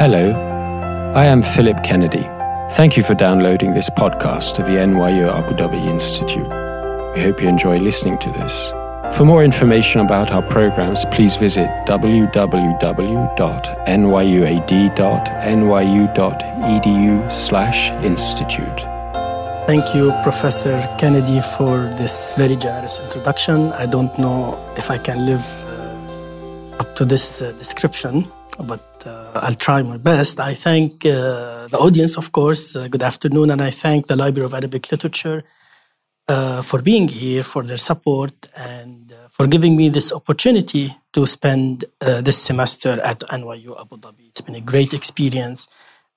Hello, I am Philip Kennedy. Thank you for downloading this podcast of the NYU Abu Dhabi Institute. We hope you enjoy listening to this. For more information about our programs, please visit www.nyuad.nyu.edu/institute. Thank you, Professor Kennedy, for this very generous introduction. I don't know if I can live up to this uh, description, but uh, I'll try my best. I thank uh, the audience, of course. Uh, good afternoon, and I thank the Library of Arabic Literature uh, for being here, for their support, and for giving me this opportunity to spend this semester at NYU Abu Dhabi. It's been a great experience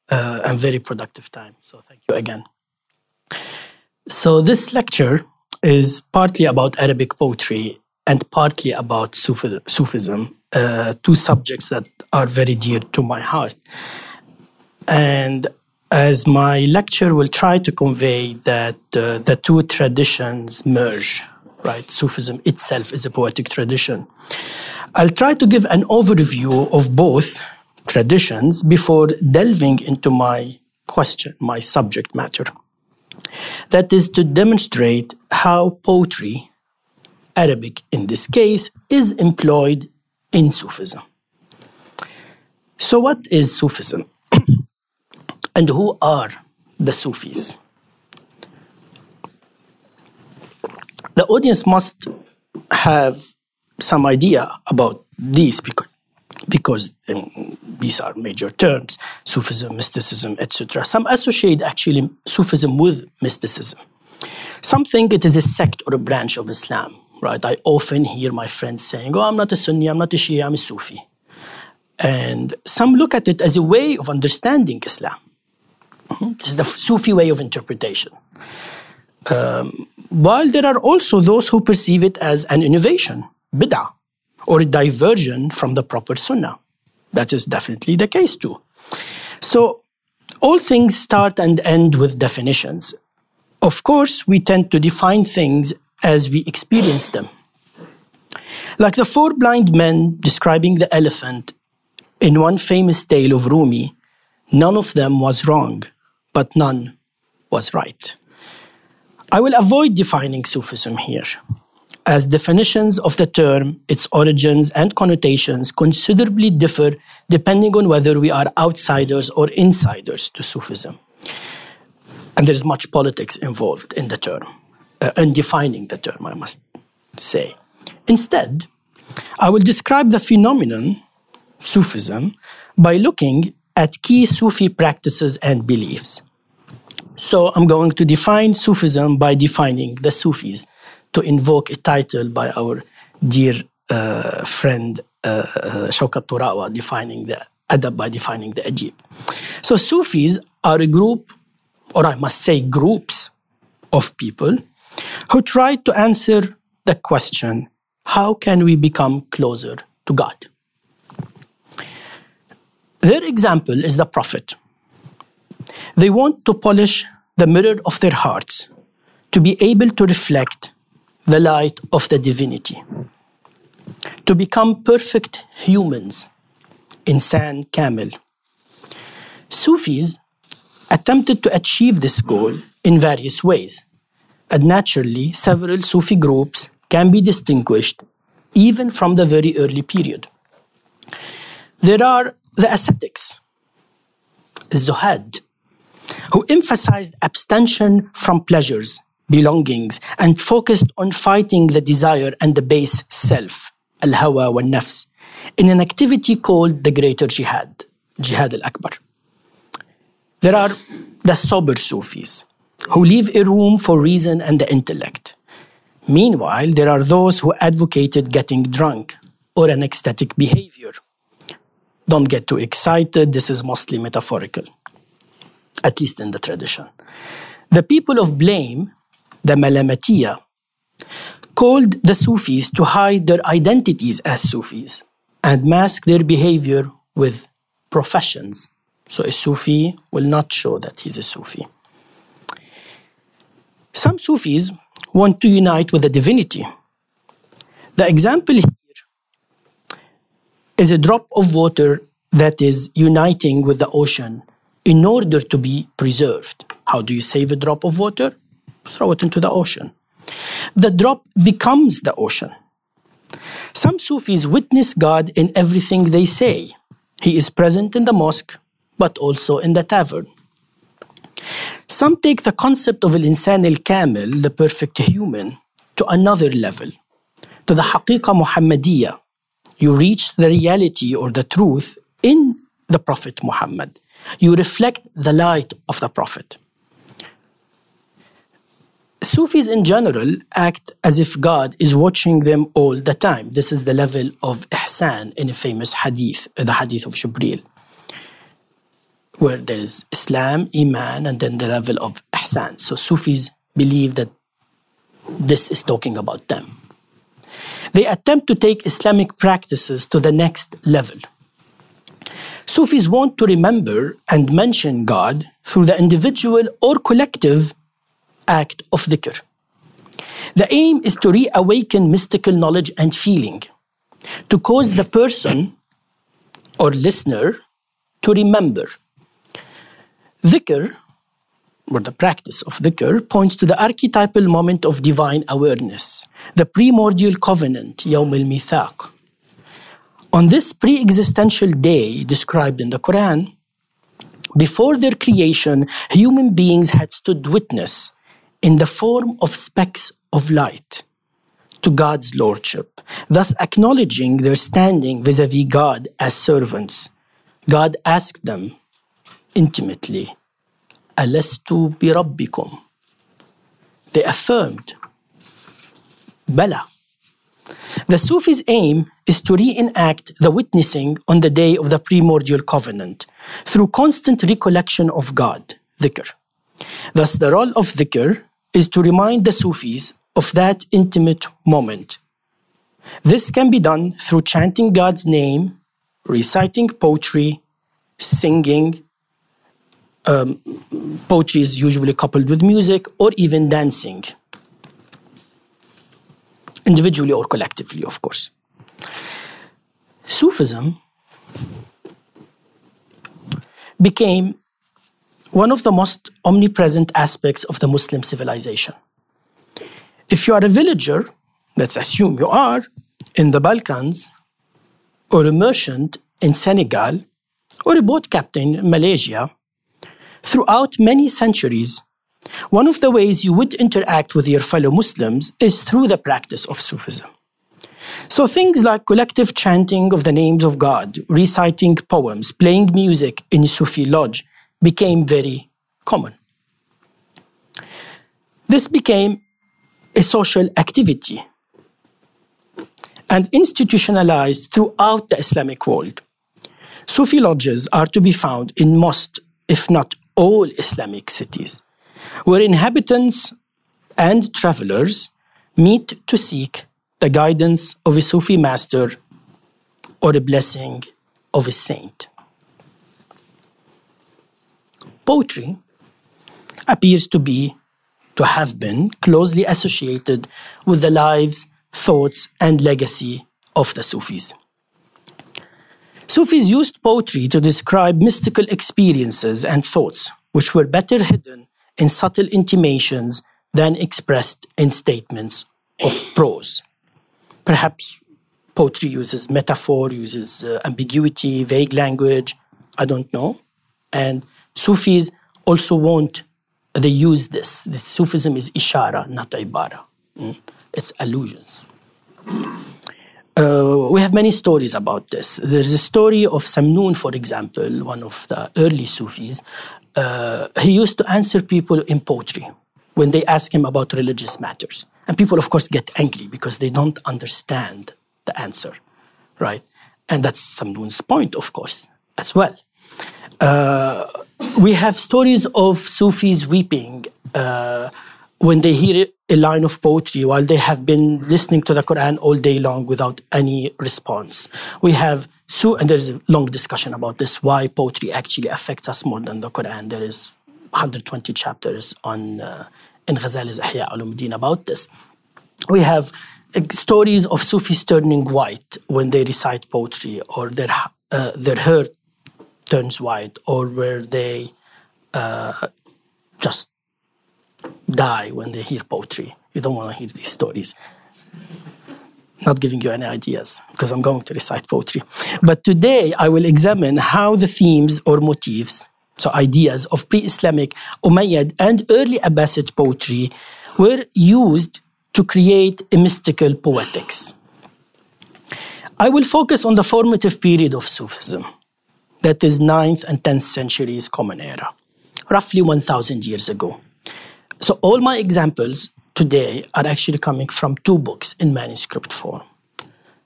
and very productive time. So, thank you again. So, this lecture is partly about Arabic poetry and partly about Sufism, uh, two subjects that are very dear to my heart. And as my lecture will try to convey that uh, the two traditions merge, right? Sufism itself is a poetic tradition. I'll try to give an overview of both traditions before delving into my question, my subject matter. That is to demonstrate how poetry, Arabic in this case, is employed in Sufism. So, what is Sufism? and who are the Sufis? The audience must have some idea about these because because um, these are major terms Sufism, mysticism, etc. Some associate actually Sufism with mysticism. Some think it is a sect or a branch of Islam, right? I often hear my friends saying, Oh, I'm not a Sunni, I'm not a Shia, I'm a Sufi. And some look at it as a way of understanding Islam. This is the Sufi way of interpretation. Um, while there are also those who perceive it as an innovation, bid'ah, or a diversion from the proper sunnah. That is definitely the case too. So, all things start and end with definitions. Of course, we tend to define things as we experience them. Like the four blind men describing the elephant in one famous tale of Rumi, none of them was wrong, but none was right. I will avoid defining Sufism here as definitions of the term, its origins and connotations considerably differ depending on whether we are outsiders or insiders to Sufism. And there is much politics involved in the term, uh, in defining the term, I must say. Instead, I will describe the phenomenon, Sufism, by looking at key Sufi practices and beliefs. So I'm going to define Sufism by defining the Sufis to invoke a title by our dear uh, friend uh, uh, Shawkat Toorawa, defining the adab by defining the adib. So Sufis are a group, or I must say groups of people who tried to answer the question, how can we become closer to God? Their example is the Prophet. They want to polish the mirror of their hearts to be able to reflect the light of the divinity, to become perfect humans, insan kamil. Sufis attempted to achieve this goal in various ways, and naturally, several Sufi groups can be distinguished even from the very early period. There are the ascetics, Zuhad, who emphasized abstention from pleasures belongings and focused on fighting the desire and the base self, al-hawa wa nafs, in an activity called the greater jihad, jihad al-akbar. There are the sober Sufis, who leave a room for reason and the intellect. Meanwhile, there are those who advocated getting drunk or an ecstatic behavior. Don't get too excited, this is mostly metaphorical, at least in the tradition. The people of blame the Malamatiya, called the Sufis to hide their identities as Sufis and mask their behavior with professions. So a Sufi will not show that he's a Sufi. Some Sufis want to unite with the divinity. The example here is a drop of water that is uniting with the ocean in order to be preserved. How do you save a drop of water? Throw it into the ocean. The drop becomes the ocean. Some Sufis witness God in everything they say. He is present in the mosque, but also in the tavern. Some take the concept of al-insan al-kamil, the perfect human, to another level, to the haqiqa Muhammadiyah. You reach the reality or the truth in the Prophet Muhammad. You reflect the light of the Prophet. Sufis in general act as if God is watching them all the time. This is the level of ihsan in a famous hadith, the hadith of Jibreel, where there is Islam, Iman, and then the level of ihsan. So Sufis believe that this is talking about them. They attempt to take Islamic practices to the next level. Sufis want to remember and mention God through the individual or collective act of dhikr. The aim is to reawaken mystical knowledge and feeling, to cause the person or listener to remember. Dhikr, or the practice of dhikr, points to the archetypal moment of divine awareness, the primordial covenant, Yawm al Mithaq. On this pre existential day described in the Quran, before their creation, human beings had stood witness in the form of specks of light to God's lordship, thus acknowledging their standing vis a vis God as servants. God asked them intimately, Alastu bi rabbikum? They affirmed, Bala. The Sufis' aim is to reenact the witnessing on the day of the primordial covenant through constant recollection of God, dhikr. Thus, the role of dhikr is to remind the Sufis of that intimate moment. This can be done through chanting God's name, reciting poetry, singing. Um, poetry is usually coupled with music or even dancing, individually or collectively, of course. Sufism became one of the most omnipresent aspects of the Muslim civilization. If you are a villager, let's assume you are, in the Balkans, or a merchant in Senegal, or a boat captain in Malaysia, throughout many centuries, one of the ways you would interact with your fellow Muslims is through the practice of Sufism. So things like collective chanting of the names of God, reciting poems, playing music in Sufi lodge, became very common. This became a social activity and institutionalized throughout the Islamic world. Sufi lodges are to be found in most, if not all, Islamic cities, where inhabitants and travelers meet to seek the guidance of a Sufi master or a blessing of a saint poetry appears to be, to have been, closely associated with the lives, thoughts, and legacy of the Sufis. Sufis used poetry to describe mystical experiences and thoughts, which were better hidden in subtle intimations than expressed in statements of prose. Perhaps poetry uses metaphor, uses uh, ambiguity, vague language, I don't know. And Sufis also want, they use this. The Sufism is ishara, not ibara. Mm? It's allusions. Uh, we have many stories about this. There's a story of Samnoon, for example, one of the early Sufis. Uh, he used to answer people in poetry when they ask him about religious matters. And people, of course, get angry because they don't understand the answer, right? And that's Samnoon's point, of course, as well. Uh, we have stories of Sufis weeping uh, when they hear a line of poetry while they have been listening to the Quran all day long without any response. We have Su, and there's a long discussion about this why poetry actually affects us more than the Quran. There is 120 chapters on uh, in Ghazali's Ihya al about this. We have uh, stories of Sufis turning white when they recite poetry or their uh, their hair turns white or where they uh, just die when they hear poetry. You don't want to hear these stories. Not giving you any ideas because I'm going to recite poetry. But today I will examine how the themes or motifs, so ideas of pre Islamic, Umayyad, and early Abbasid poetry were used to create a mystical poetics. I will focus on the formative period of Sufism, that is 9th and 10th centuries Common Era, roughly 1000 years ago. So all my examples today are actually coming from two books in manuscript form.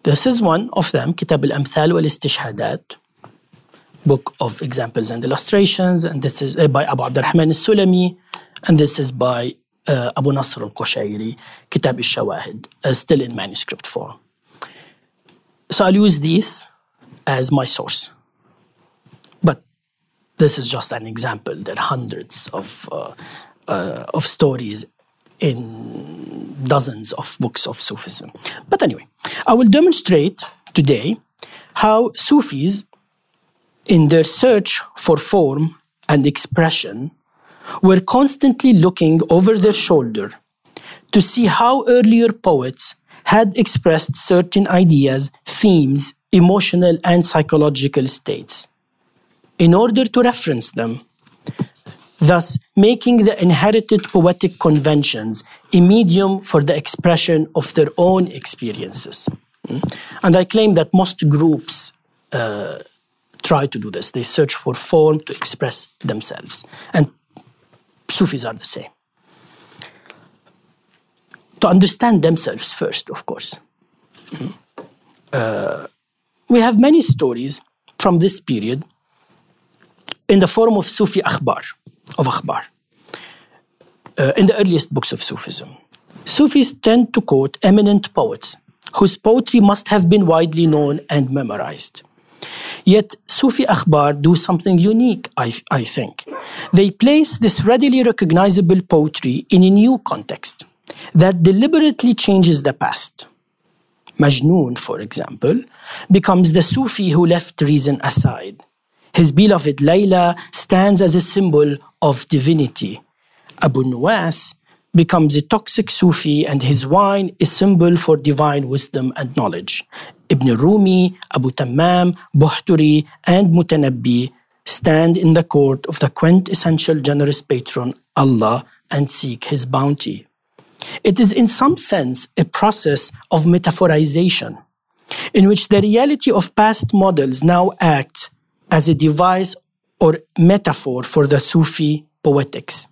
This is one of them, Kitab al-Amthal wal-Istishhadat, book of examples and illustrations, and this is uh, by Abu Abdurrahman al-Sulami, and this is by uh, Abu Nasr al-Qushayri, Kitab al-Shawahid, uh, still in manuscript form. So I'll use these as my source. But this is just an example. There are hundreds of, uh, uh, of stories in dozens of books of Sufism. But anyway, I will demonstrate today how Sufis, in their search for form and expression, were constantly looking over their shoulder to see how earlier poets had expressed certain ideas, themes, emotional and psychological states in order to reference them, thus making the inherited poetic conventions a medium for the expression of their own experiences. Hmm? And I claim that most groups uh, try to do this. They search for form to express themselves. And Sufis are the same to understand themselves first, of course. Uh, we have many stories from this period in the form of Sufi akhbar, of akhbar, uh, in the earliest books of Sufism. Sufis tend to quote eminent poets whose poetry must have been widely known and memorized. Yet Sufi akhbar do something unique, I, I think. They place this readily recognizable poetry in a new context that deliberately changes the past. Majnun, for example, becomes the Sufi who left reason aside. His beloved Layla stands as a symbol of divinity. Abu Nuwas becomes a toxic Sufi and his wine is symbol for divine wisdom and knowledge. Ibn Rumi, Abu Tammam, Buhturi, and Mutanabbi stand in the court of the quintessential generous patron Allah and seek his bounty. It is, in some sense, a process of metaphorization in which the reality of past models now acts as a device or metaphor for the Sufi poetics.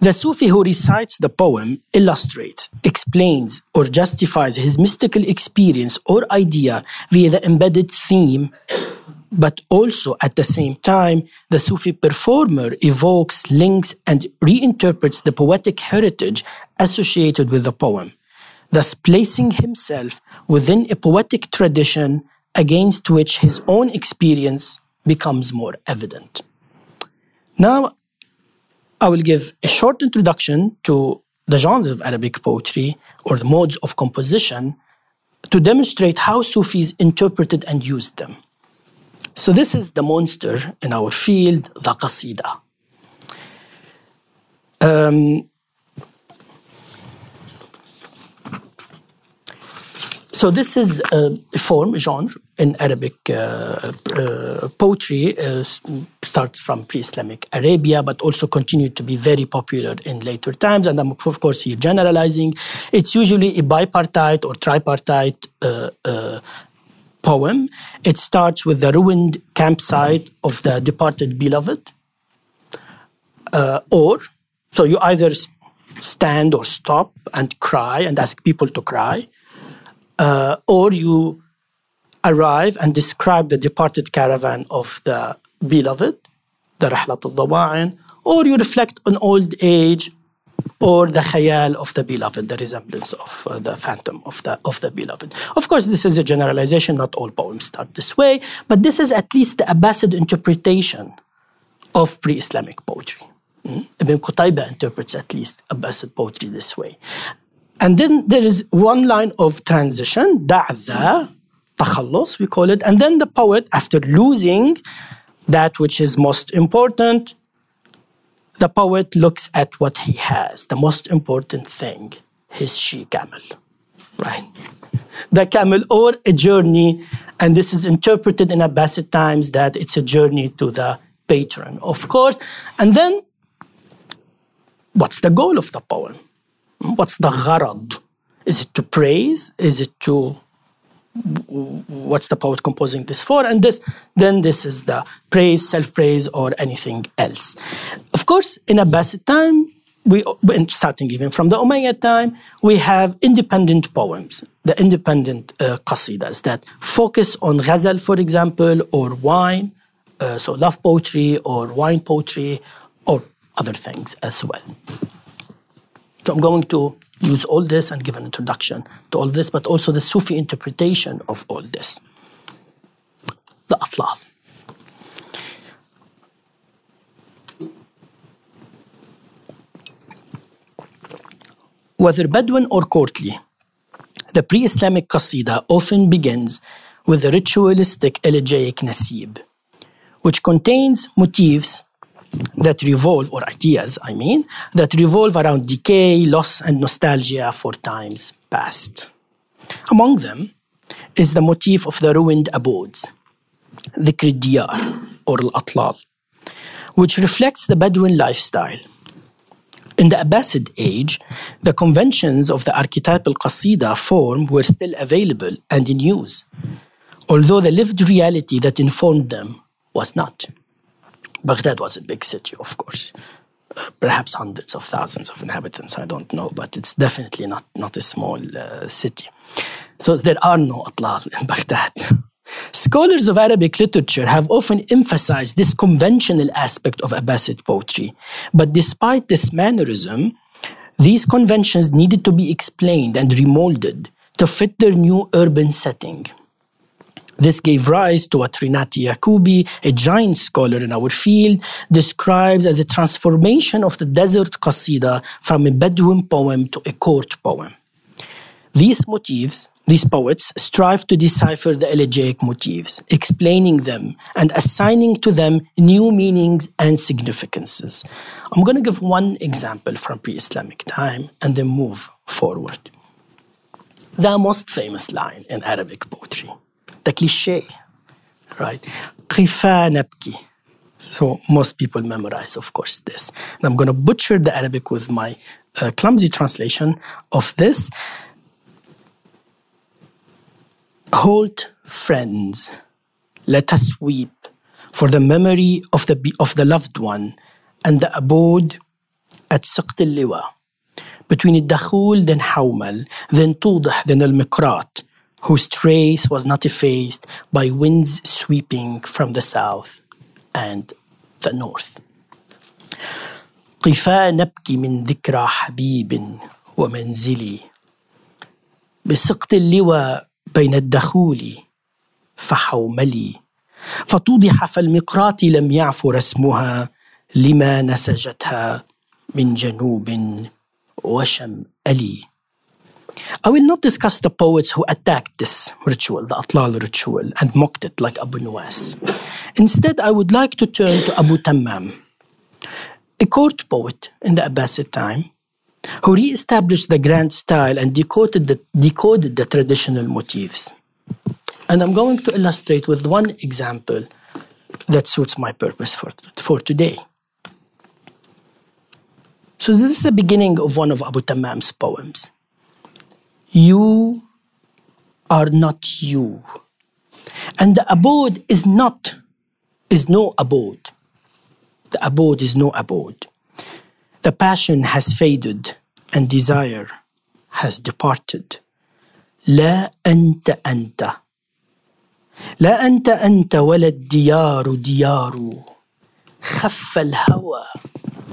The Sufi who recites the poem illustrates, explains, or justifies his mystical experience or idea via the embedded theme but also at the same time, the Sufi performer evokes, links, and reinterprets the poetic heritage associated with the poem, thus placing himself within a poetic tradition against which his own experience becomes more evident. Now, I will give a short introduction to the genres of Arabic poetry or the modes of composition to demonstrate how Sufis interpreted and used them. So this is the monster in our field, the qasida. Um, so this is a form, a genre in Arabic uh, uh, poetry. Uh, starts from pre-Islamic Arabia, but also continued to be very popular in later times. And I'm of course here generalizing. It's usually a bipartite or tripartite poem. It starts with the ruined campsite of the departed beloved. Uh, or, so you either stand or stop and cry and ask people to cry, uh, or you arrive and describe the departed caravan of the beloved, the Rahlat al-Dawa'in, or you reflect on old age or the khayal of the beloved, the resemblance of uh, the phantom of the, of the beloved. Of course, this is a generalization, not all poems start this way, but this is at least the Abbasid interpretation of pre Islamic poetry. Mm? Ibn Qutayba interprets at least Abbasid poetry this way. And then there is one line of transition, da'dha, takhallus, we call it. And then the poet, after losing that which is most important, the poet looks at what he has, the most important thing, his she camel, right? The camel or a journey, and this is interpreted in Abbasid times that it's a journey to the patron, of course. And then, what's the goal of the poem? What's the gharad? Is it to praise? Is it to what's the poet composing this for? And this then this is the praise self-praise or anything else. Of course in abbasid time we starting even from the umayyad time we have independent poems. The independent uh, qasidas that focus on ghazal for example or wine uh, so love poetry or wine poetry or other things as well. So i'm going to use all this and give an introduction to all this, but also the Sufi interpretation of all this. The Atla. Whether Bedouin or courtly, the pre Islamic Qasida often begins with the ritualistic elegiac Nasib, which contains motifs that revolve, or ideas, I mean, that revolve around decay, loss, and nostalgia for times past. Among them is the motif of the ruined abodes, the Diyar, or Al-Atlal, which reflects the Bedouin lifestyle. In the Abbasid age, the conventions of the archetypal Qasida form were still available and in use, although the lived reality that informed them was not. Baghdad was a big city, of course. Uh, perhaps hundreds of thousands of inhabitants, I don't know, but it's definitely not, not a small uh, city. So there are no atlal in Baghdad. Scholars of Arabic literature have often emphasized this conventional aspect of Abbasid poetry. But despite this mannerism, these conventions needed to be explained and remolded to fit their new urban setting. This gave rise to what Jacobi, a giant scholar in our field, describes as a transformation of the desert qasida from a Bedouin poem to a court poem. These motifs, these poets, strive to decipher the elegiac motifs, explaining them and assigning to them new meanings and significances. I'm going to give one example from pre Islamic time and then move forward. The most famous line in Arabic poetry the cliche, right? Nabki. So most people memorize, of course, this. And I'm going to butcher the Arabic with my uh, clumsy translation of this. Hold friends, let us weep for the memory of the, of the loved one and the abode at Siqt al-Liwa. Between Dakhul, then Hawmal, then Tudah, then Al-Mikrat, whose trace was not effaced by winds sweeping from the south and the north. قفا نبكي من ذكرى حبيب ومنزلي. بسقط اللوى بين الدخول فحوملي. فتوضح فالمقراط لم يعف رسمها لما نسجتها من جنوب وشمألي. I will not discuss the poets who attacked this ritual, the Atlal ritual, and mocked it like Abu Nuwas. Instead, I would like to turn to Abu Tammam, a court poet in the Abbasid time, who re-established the grand style and decoded the, decoded the traditional motifs. And I'm going to illustrate with one example that suits my purpose for, for today. So this is the beginning of one of Abu Tammam's poems. You are not you. And the abode is not, is no abode. The abode is no abode. The passion has faded and desire has departed. لا أنت أنت لا أنت أنت ولا الديار ديار خف الهوى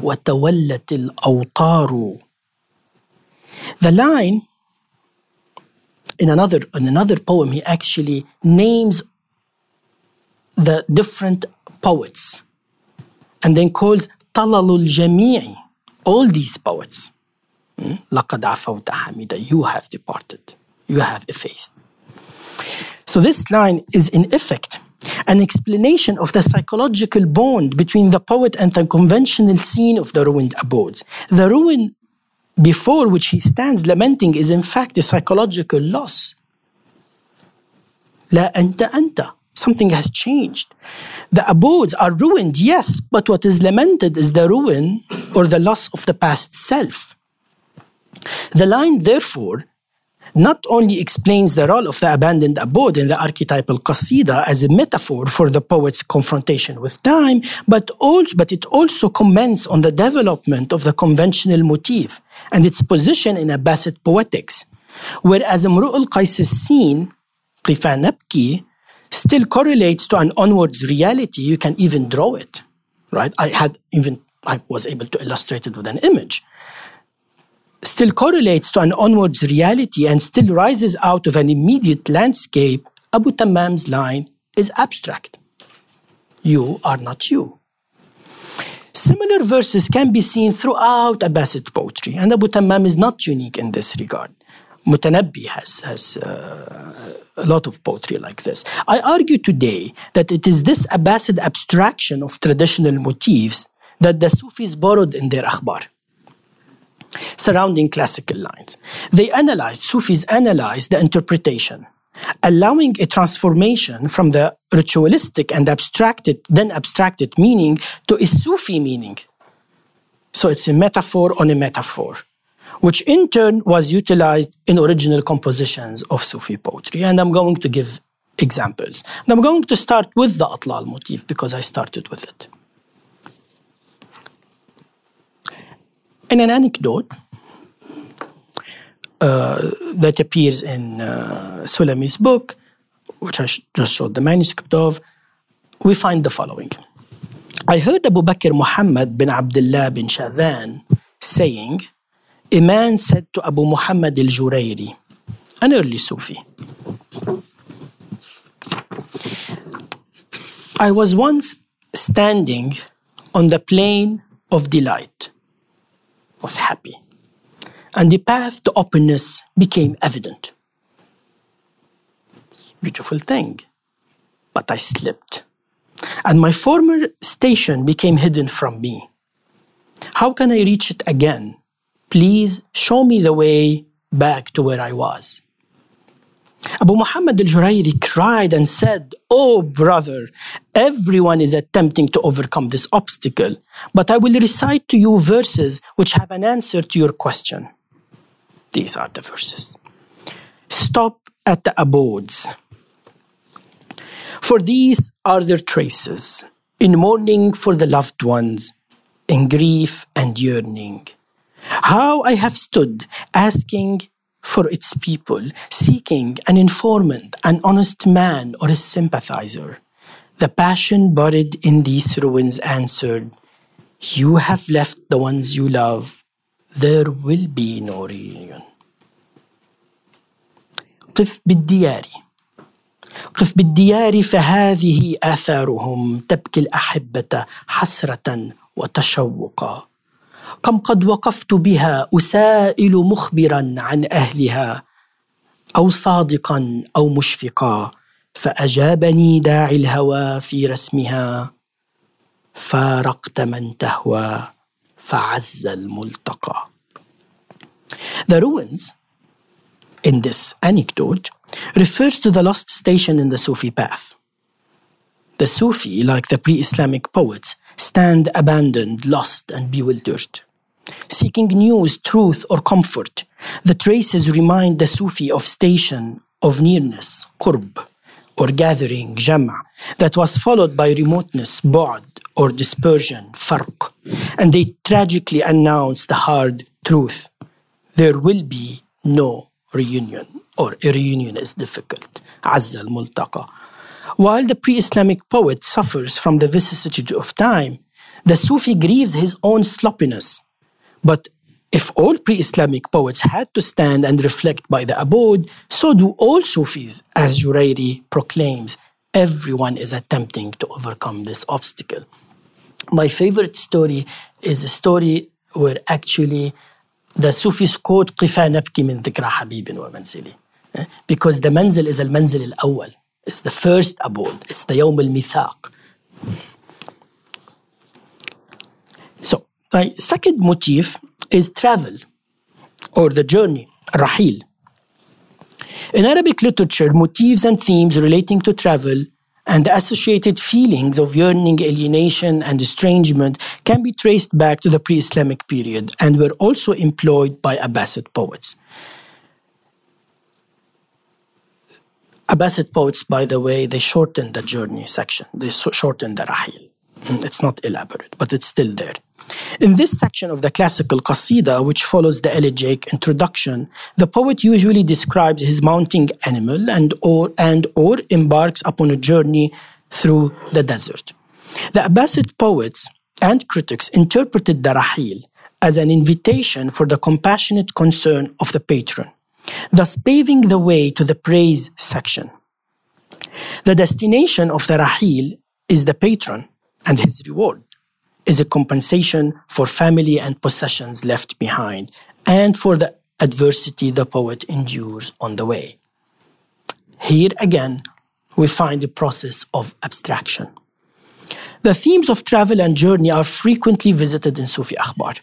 وتولت الأوطار The line in another in another poem he actually names the different poets and then calls طلل الجميع all these poets لقد عفوت حميدا you have departed you have effaced So this line is in effect an explanation of the psychological bond between the poet and the conventional scene of the ruined abodes. The ruin before which he stands lamenting is in fact a psychological loss. La anta anta. Something has changed. The abodes are ruined, yes, but what is lamented is the ruin or the loss of the past self. The line, therefore, not only explains the role of the abandoned abode in the archetypal qasida as a metaphor for the poet's confrontation with time, but, also, but it also comments on the development of the conventional motif and its position in Abbasid poetics. Whereas Imru al-Qais's scene, Qifa Nabki, still correlates to an onwards reality, you can even draw it. Right? I had even I was able to illustrate it with an image still correlates to an onwards reality and still rises out of an immediate landscape, Abu Tammam's line is abstract. You are not you. Similar verses can be seen throughout Abbasid poetry, and Abu Tammam is not unique in this regard. Mutanabbi has, has uh, a lot of poetry like this. I argue today that it is this Abbasid abstraction of traditional motifs that the Sufis borrowed in their akhbar surrounding classical lines. They analyzed, Sufis analyzed the interpretation, allowing a transformation from the ritualistic and abstracted, then abstracted meaning to a Sufi meaning. So it's a metaphor on a metaphor, which in turn was utilized in original compositions of Sufi poetry. And I'm going to give examples. And I'm going to start with the Atlal motif because I started with it. In an anecdote that appears in uh, Sulami's book, which I sh- just showed the manuscript of, we find the following. I heard Abu Bakr Muhammad bin Abdullah bin Shadhan saying, a man said to Abu Muhammad al Jurayri, an early Sufi, I was once standing on the plain of delight was happy. And the path to openness became evident. Beautiful thing. But I slipped. And my former station became hidden from me. How can I reach it again? Please show me the way back to where I was. Abu Muhammad al Jurayri cried and said, Oh, brother, everyone is attempting to overcome this obstacle, but I will recite to you verses which have an answer to your question. These are the verses. Stop at the abodes, for these are their traces in mourning for the loved ones, in grief and yearning. How I have stood asking for its people, seeking an informant, an honest man, or a sympathizer. The passion buried in these ruins answered, You have left the ones you love, there will be no reunion. قف بالديار. قف بالديار فهذه آثارهم. تبكي الأحبة حسرة وتشوقا. كم قد وقفت بها أسائل مخبرا عن أهلها أو صادقا أو مشفقا. فأجابني داعي الهوى في رسمها. فارقت من تهوى. فعز الملتقى The ruins in this anecdote refers to the lost station in the Sufi path. The Sufi, like the pre-Islamic poets, stand abandoned, lost, and bewildered. Seeking news, truth, or comfort, the traces remind the Sufi of station of nearness, qurb, or gathering, jama, that was followed by remoteness, bu'd, or dispersion, farq. And they tragically announce the hard truth. There will be no reunion, or a reunion is difficult. Azza al-multaqa. While the pre-Islamic poet suffers from the vicissitude of time, the Sufi grieves his own sloppiness but if all pre Islamic poets had to stand and reflect by the abode, so do all Sufis, as Jurayri proclaims. Everyone is attempting to overcome this obstacle. My favorite story is a story where actually the Sufis quote قفا نبكي من ذكرى حبيب ومنزلي because the manzil is al-manzil al-awwal It's the first abode. It's the Yawm al-Mithaq. So, my second motif is travel or the journey, rahil. In Arabic literature, motifs and themes relating to travel and the associated feelings of yearning, alienation, and estrangement can be traced back to the pre Islamic period and were also employed by Abbasid poets. Abbasid poets, by the way, they shortened the journey section, they shortened the rahil. It's not elaborate, but it's still there. In this section of the classical qasida, which follows the elegiac introduction, the poet usually describes his mounting animal and or, and or embarks upon a journey through the desert. The Abbasid poets and critics interpreted the rahil as an invitation for the compassionate concern of the patron, thus paving the way to the praise section. The destination of the rahil is the patron and his reward is a compensation for family and possessions left behind and for the adversity the poet endures on the way. Here again, we find a process of abstraction. The themes of travel and journey are frequently visited in Sufi Akhbar.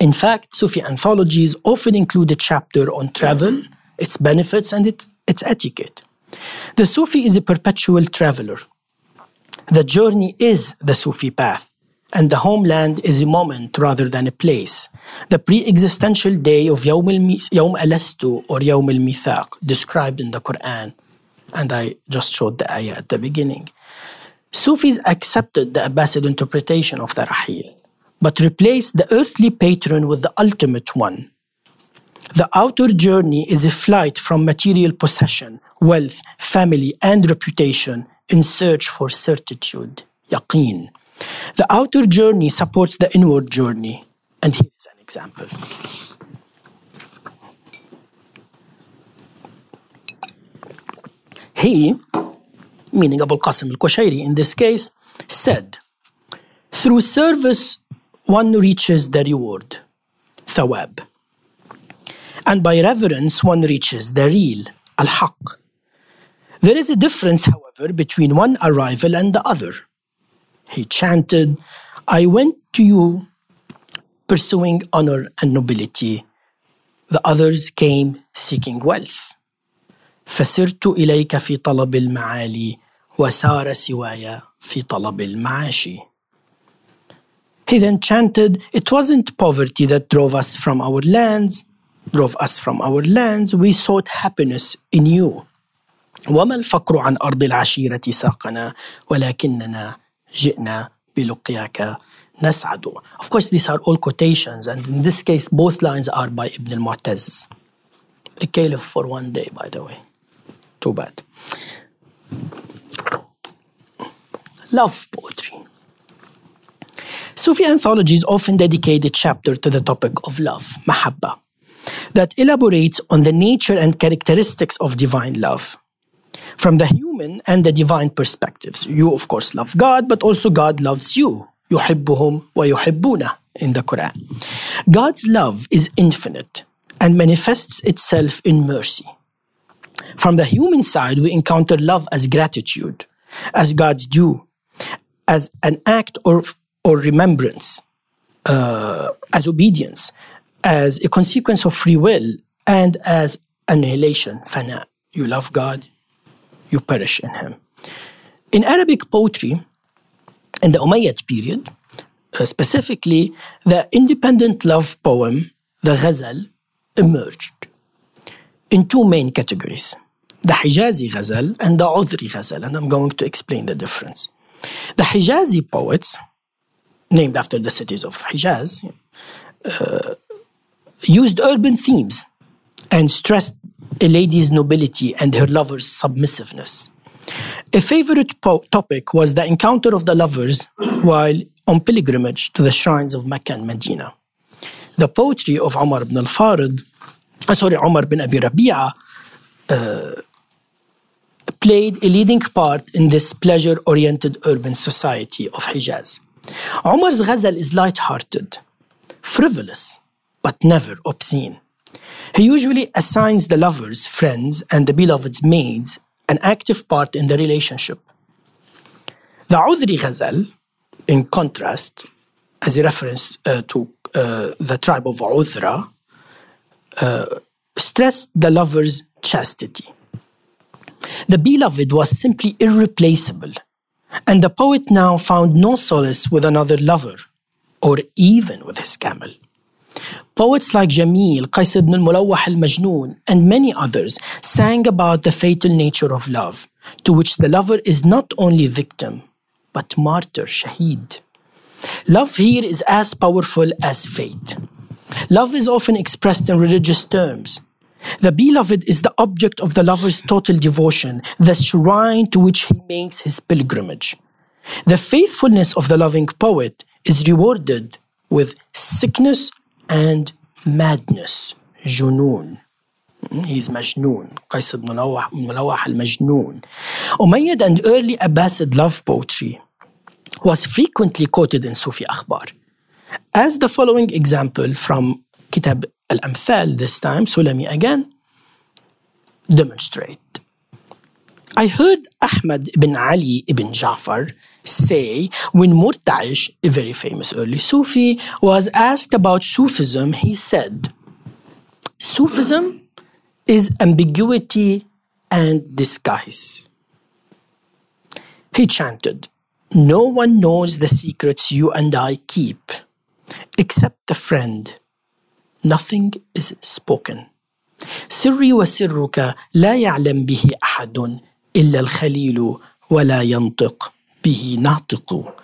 In fact, Sufi anthologies often include a chapter on travel, its benefits, and it, its etiquette. The Sufi is a perpetual traveler. The journey is the Sufi path, and the homeland is a moment rather than a place. The pre-existential day of Yawm, al Alastu or Yawm al-Mithaq described in the Quran, and I just showed the ayah at the beginning. Sufis accepted the Abbasid interpretation of the Rahil, but replaced the earthly patron with the ultimate one. The outer journey is a flight from material possession, wealth, family, and reputation in search for certitude, yaqeen. The outer journey supports the inward journey. And here is an example. He, meaning Abu Qasim al Qushayri in this case, said, Through service one reaches the reward, thawab. And by reverence one reaches the real, al haq. There is a difference, however, between one arrival and the other. He chanted, I went to you pursuing honor and nobility. The others came seeking wealth. فسرت إليك في طلب المعالي وسار سواي في طلب المعاش. He then chanted, It wasn't poverty that drove us from our lands, drove us from our lands, we sought happiness in you. وما الفقر عن أرض العشيرة ساقنا ولكننا جئنا بلقياك نسعد. Of course, these are all quotations, and in this case, both lines are by Ibn al-Mu'taz. A caliph for one day, by the way. Too bad. Love poetry. Sufi anthologies often dedicate a chapter to the topic of love, mahabba, that elaborates on the nature and characteristics of divine love from the human and the divine perspectives. You, of course, love God, but also God loves you. يحبهم ويحبونه in the Quran. God's love is infinite and manifests itself in mercy. From the human side, we encounter love as gratitude, as God's due, as an act or, or remembrance, uh, as obedience, as a consequence of free will, and as annihilation, fana. You love God, you perish in him. In Arabic poetry, in the Umayyad period, uh, specifically, the independent love poem, the ghazal, emerged in two main categories the Hijazi ghazal and the Udhri ghazal, and I'm going to explain the difference. The Hijazi poets, named after the cities of Hijaz, uh, used urban themes and stressed a lady's nobility and her lover's submissiveness. A favorite po- topic was the encounter of the lovers while on pilgrimage to the shrines of Mecca and Medina. The poetry of Umar ibn al-Farid, uh, sorry, Umar bin Abi Rabi'a, uh, played a leading part in this pleasure-oriented urban society of Hijaz. Umar's ghazal is light-hearted, frivolous, but never obscene. He usually assigns the lovers, friends, and the beloved's maids an active part in the relationship. The Udhri Ghazal, in contrast, as a reference uh, to uh, the tribe of Udhra, uh, stressed the lover's chastity. The beloved was simply irreplaceable, and the poet now found no solace with another lover, or even with his camel. Poets like Jamil, Qais ibn al-Mulawah al-Majnoon, and many others sang about the fatal nature of love, to which the lover is not only victim, but martyr, shaheed. Love here is as powerful as fate. Love is often expressed in religious terms. The beloved is the object of the lover's total devotion, the shrine to which he makes his pilgrimage. The faithfulness of the loving poet is rewarded with sickness and madness, جنون. He's Majnoon, Qais ibn Mulawah al-Majnoon. Umayyad and early Abbasid love poetry was frequently quoted in Sufi Akhbar. As the following example from Kitab al-Amthal this time, Sulami again, demonstrate. I heard Ahmad ibn Ali ibn Ja'far say when Murta'ish, a very famous early Sufi, was asked about Sufism, he said, Sufism is ambiguity and disguise. He chanted, No one knows the secrets you and I keep, except the friend. Nothing is spoken. سري وسرك لا يعلم به أحد إلا الخليل ولا ينطق به ناطق.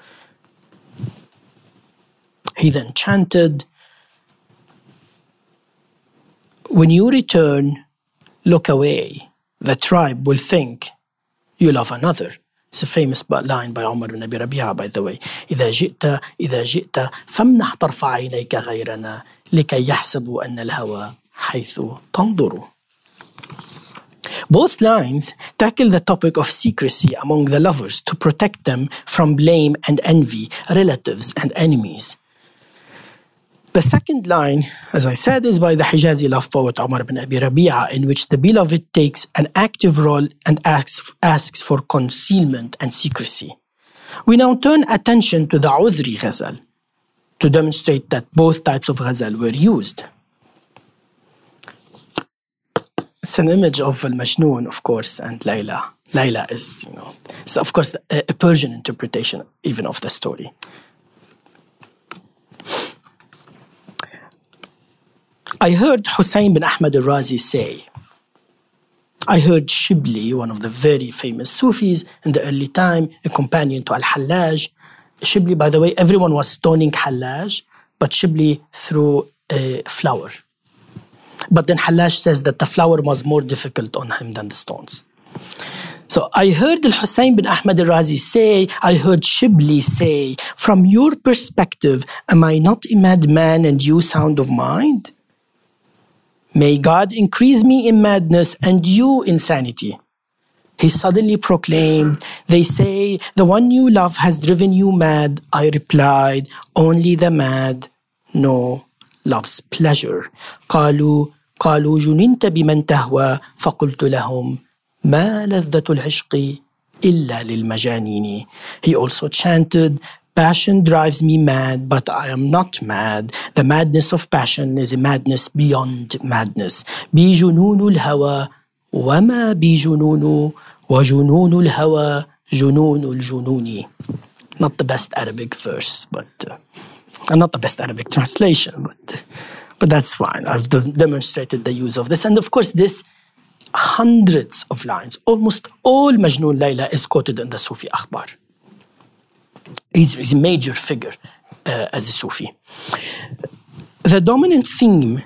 He then chanted, When you return, look away. The tribe will think you love another. It's a famous line by Umar ibn Abi Rabi'a, by the way. إذا جئت إذا جئت فامنح طرف عينيك غيرنا لكي يحسبوا أن الهوى حيث تنظر. Both lines tackle the topic of secrecy among the lovers to protect them from blame and envy, relatives and enemies. The second line, as I said, is by the Hijazi love poet Omar ibn Abi Rabi'a, in which the beloved takes an active role and asks, asks for concealment and secrecy. We now turn attention to the Udhri ghazal to demonstrate that both types of ghazal were used. It's an image of Al Majnoon, of course, and Layla. Layla is, you know, it's of course a, a Persian interpretation even of the story. I heard Hussein bin Ahmad al-Razi say, I heard Shibli, one of the very famous Sufis in the early time, a companion to Al-Hallaj. Shibli, by the way, everyone was stoning Hallaj, but Shibli threw a flower. But then Hallaj says that the flower was more difficult on him than the stones. So I heard Al Hussein bin Ahmad al Razi say, I heard Shibli say, from your perspective, am I not a madman and you sound of mind? May God increase me in madness and you insanity. He suddenly proclaimed, They say, the one you love has driven you mad. I replied, Only the mad. No, loves pleasure. قالوا قالوا جننت بمن تهوى فقلت لهم ما لذة العشق إلا للمجانين. He also chanted, Passion drives me mad, but I am not mad. The madness of passion is a madness beyond madness. بي جنون الهوى وما بي جنون وجنون الهوى جنون الجنون. Not the best Arabic verse, but uh, not the best Arabic translation, but but that's fine. I've de- demonstrated the use of this, and of course, this hundreds of lines, almost all Majnun Layla is quoted in the Sufi Akhbar. He's, he's a major figure uh, as a Sufi. The dominant theme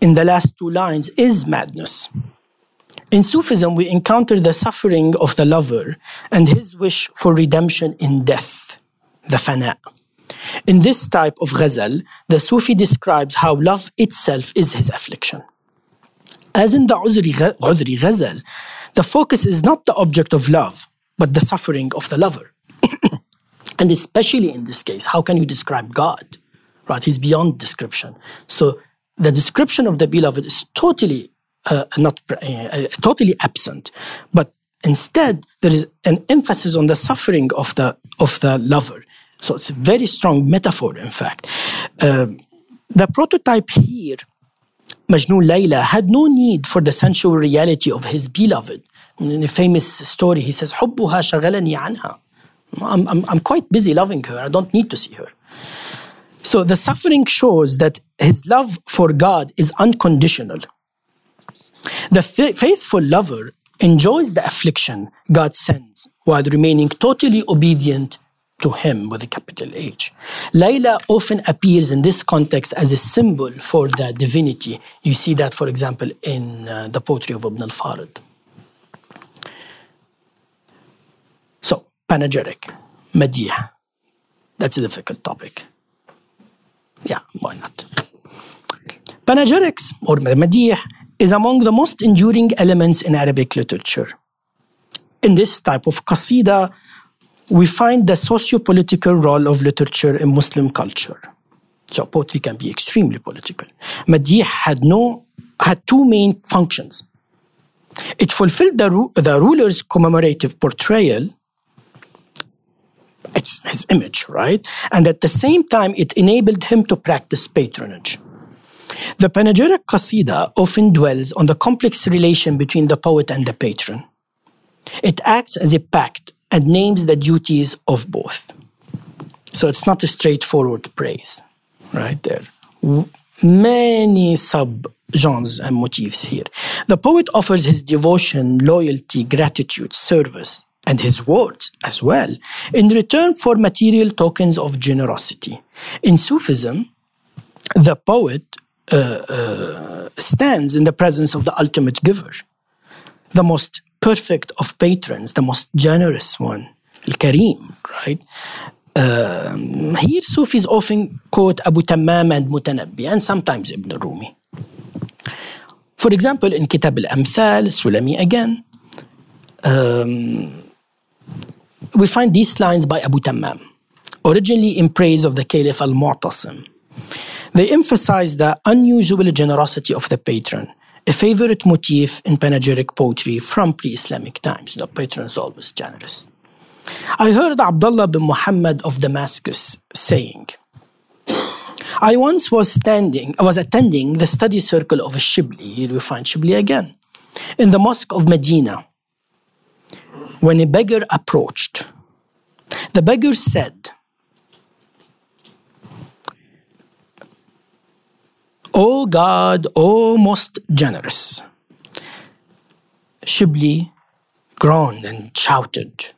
in the last two lines is madness. In Sufism, we encounter the suffering of the lover and his wish for redemption in death, the fana. In this type of ghazal, the Sufi describes how love itself is his affliction. As in the Uzri, ghazal, the focus is not the object of love, but the suffering of the lover. And especially in this case, how can you describe God? Right? He's beyond description. So the description of the beloved is totally uh, not uh, totally absent. But Instead, there is an emphasis on the suffering of the, of the lover. So it's a very strong metaphor, in fact. Uh, the prototype here, Majnun Layla, had no need for the sensual reality of his beloved. In a famous story, he says, حبها شغلني عنها. I'm, I'm, I'm quite busy loving her. I don't need to see her. So the suffering shows that his love for God is unconditional. The faithful lover enjoys the affliction God sends while remaining totally obedient to him with a capital H. Layla often appears in this context as a symbol for the divinity. You see that, for example, in uh, the poetry of Ibn al-Farid. So, panegyric, madih. That's a difficult topic. Yeah, why not? Panegyrics, or madih, is among the most enduring elements in Arabic literature. In this type of qasida, we find the socio-political role of literature in Muslim culture. So poetry can be extremely political. Madih had no had two main functions. It fulfilled the, the ruler's commemorative portrayal, it's his image, right? And at the same time, it enabled him to practice patronage. The panegyric qasida often dwells on the complex relation between the poet and the patron. It acts as a pact and names the duties of both. So it's not a straightforward praise, right there. Many sub genres and motifs here. The poet offers his devotion, loyalty, gratitude, service, and his words as well in return for material tokens of generosity. In Sufism, the poet uh, uh, stands in the presence of the ultimate giver, the most perfect of patrons, the most generous one, Al Karim, right? Um, here, Sufis often quote Abu Tammam and Mutanabbi, and sometimes Ibn Rumi. For example, in Kitab al Amthal, Sulami again, um, we find these lines by Abu Tammam, originally in praise of the Caliph al Mu'tasim. They emphasize the unusual generosity of the patron, a favorite motif in panegyric poetry from pre Islamic times. The patron is always generous. I heard Abdullah bin Muhammad of Damascus saying, I once was standing, I was attending the study circle of a Shibli, here we find Shibli again, in the mosque of Medina, when a beggar approached. The beggar said, O God, O most generous. Shibli groaned and shouted,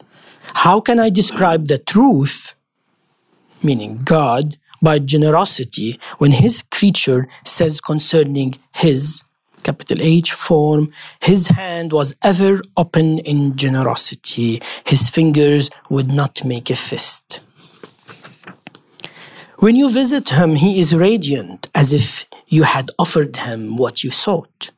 How can I describe the truth, meaning God, by generosity when his creature says concerning his capital H form, his hand was ever open in generosity, his fingers would not make a fist. When you visit him, he is radiant as if you had offered him what you sought.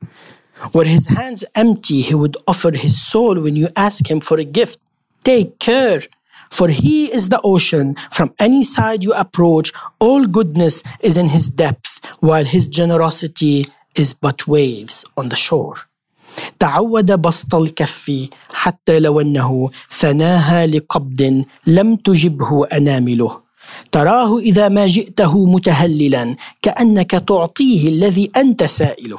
Were his hands empty, he would offer his soul when you ask him for a gift. Take care, for he is the ocean. From any side you approach, all goodness is in his depth, while his generosity is but waves on the shore. تعود بسط الكف حتى لو انه ثناها لقبض لم تجبه انامله تراه إذا ما جئته متهللا كأنك تعطيه الذي أنت سائله.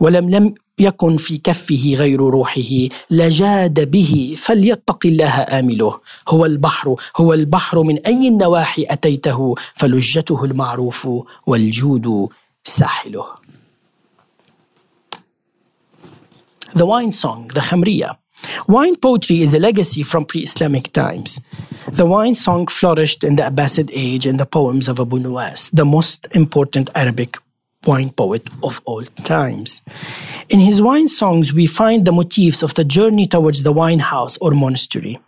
ولم لم يكن في كفه غير روحه لجاد به فليتق الله آمله. هو البحر هو البحر من أي النواحي أتيته فلجته المعروف والجود ساحله. The wine song, the Khamriya. Wine poetry is a legacy from pre Islamic times. The wine song flourished in the Abbasid age in the poems of Abu Nuwas, the most important Arabic wine poet of all times. In his wine songs, we find the motifs of the journey towards the wine house or monastery.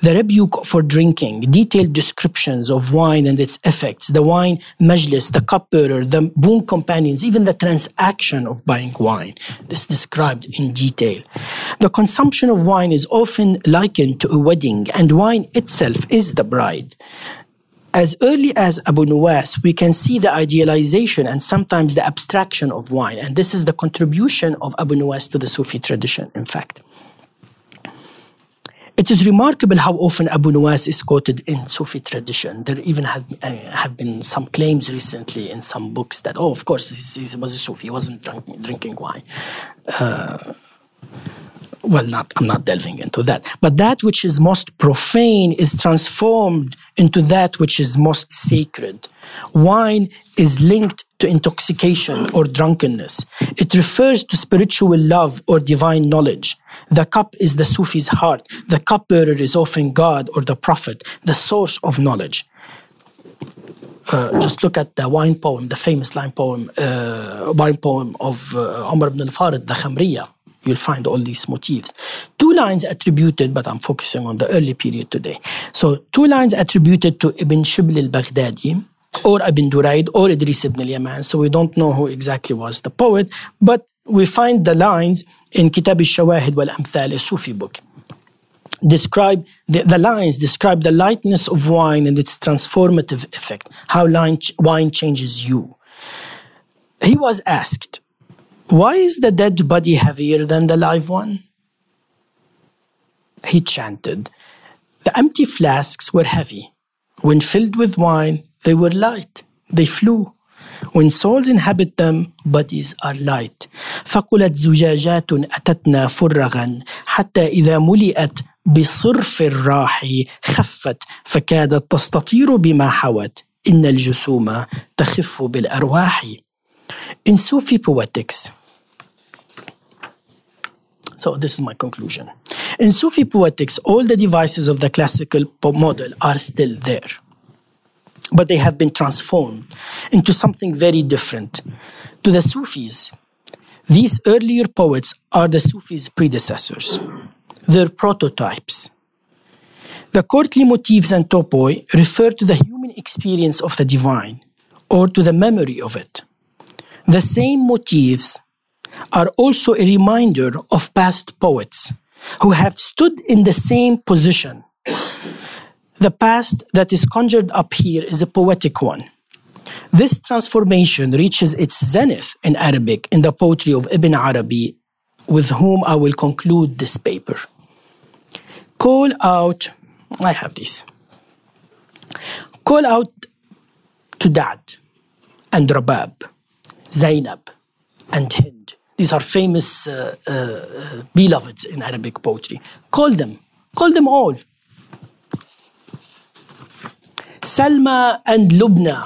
The rebuke for drinking, detailed descriptions of wine and its effects, the wine majlis, the cupbearer, the boon companions, even the transaction of buying wine. This described in detail. The consumption of wine is often likened to a wedding, and wine itself is the bride. As early as Abu Nuwas, we can see the idealization and sometimes the abstraction of wine, and this is the contribution of Abu Nuwas to the Sufi tradition, in fact. It is remarkable how often Abu Nuwas is quoted in Sufi tradition. There even have, uh, have been some claims recently in some books that, oh, of course, he, was a Sufi, he wasn't drink, drinking wine. Uh, well, not I'm not delving into that. But that which is most profane is transformed into that which is most sacred. Wine is linked to intoxication or drunkenness. It refers to spiritual love or divine knowledge. The cup is the Sufi's heart. The cupbearer is often God or the Prophet, the source of knowledge. Uh, just look at the wine poem, the famous line poem, uh, wine poem of uh, Umar ibn al-Farid, the Khamriya. You'll find all these motifs. Two lines attributed, but I'm focusing on the early period today. So two lines attributed to Ibn Shibl al-Baghdadi, or Ibn Duraid or Idris ibn al-Yaman. So we don't know who exactly was the poet, but we find the lines in Kitab al-Shawahid wal-Amthal, a Sufi book. Describe the, the, lines describe the lightness of wine and its transformative effect, how line, wine changes you. He was asked, Why is the dead body heavier than the live one? He chanted, The empty flasks were heavy. When filled with wine, they were light. They flew. When souls inhabit them, bodies are light. فقلت زجاجات أتتنا فرغا حتى إذا ملئت بصرف الراح خفت فكادت تستطير بما حوت إن الجسوم تخف بالأرواح In Sufi poetics, so this is my conclusion. In Sufi poetics, all the devices of the classical model are still there but they have been transformed into something very different. To the Sufis, these earlier poets are the Sufis' predecessors, their prototypes. The courtly motifs and topoi refer to the human experience of the divine or to the memory of it. The same motifs are also a reminder of past poets who have stood in the same position the past that is conjured up here is a poetic one. This transformation reaches its zenith in Arabic in the poetry of Ibn Arabi, with whom I will conclude this paper. Call out, I have this. Call out to Da'd and Rabab, Zainab and Hind. These are famous uh, uh, beloveds in Arabic poetry. Call them, call them all. Salma and Lubna,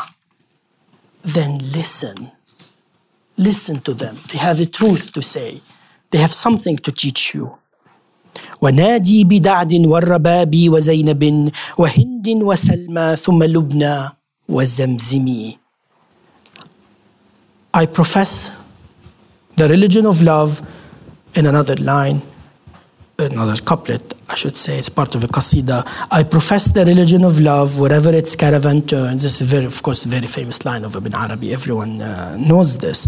then listen. Listen to them. They have a truth to say. They have something to teach you. ونادي بدعد والرباب وزينب وهند وسلمى ثم لبنى وزمزمي I profess the religion of love in another line another couplet, I should say, it's part of a qasida. I profess the religion of love wherever its caravan turns. This is very, of course, a very famous line of Ibn Arabi. Everyone uh, knows this.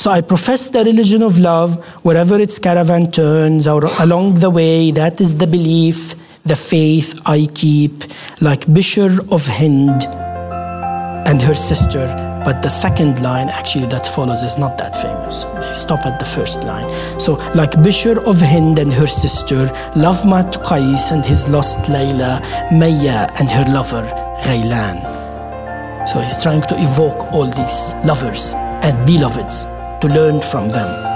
So I profess the religion of love wherever its caravan turns or along the way. That is the belief, the faith I keep, like Bishr of Hind and her sister but the second line actually that follows is not that famous. They stop at the first line. So, like Bishr of Hind and her sister, Lavmat Qais and his lost Layla, Maya and her lover Ghaylan. So, he's trying to evoke all these lovers and beloveds to learn from them.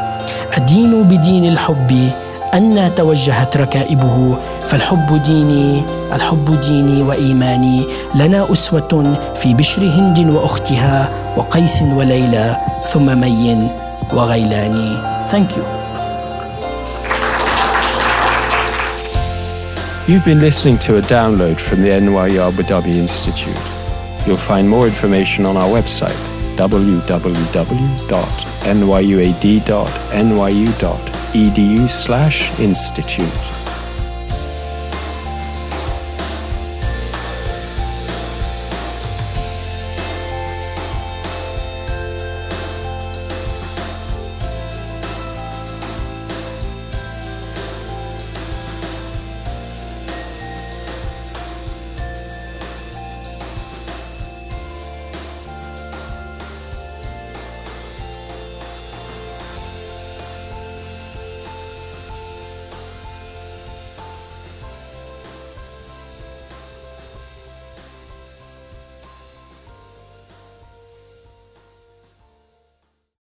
أدين بدين الحب أن توجهت ركائبه فالحب ديني الحب ديني وإيماني لنا أسوة في بشر هند وأختها وقيس وليلى ثم مي وغيلاني Thank you. You've been listening to a download from the NYU Abu Dhabi Institute. You'll find more information on our website www.nyuad.nyu.edu slash institute.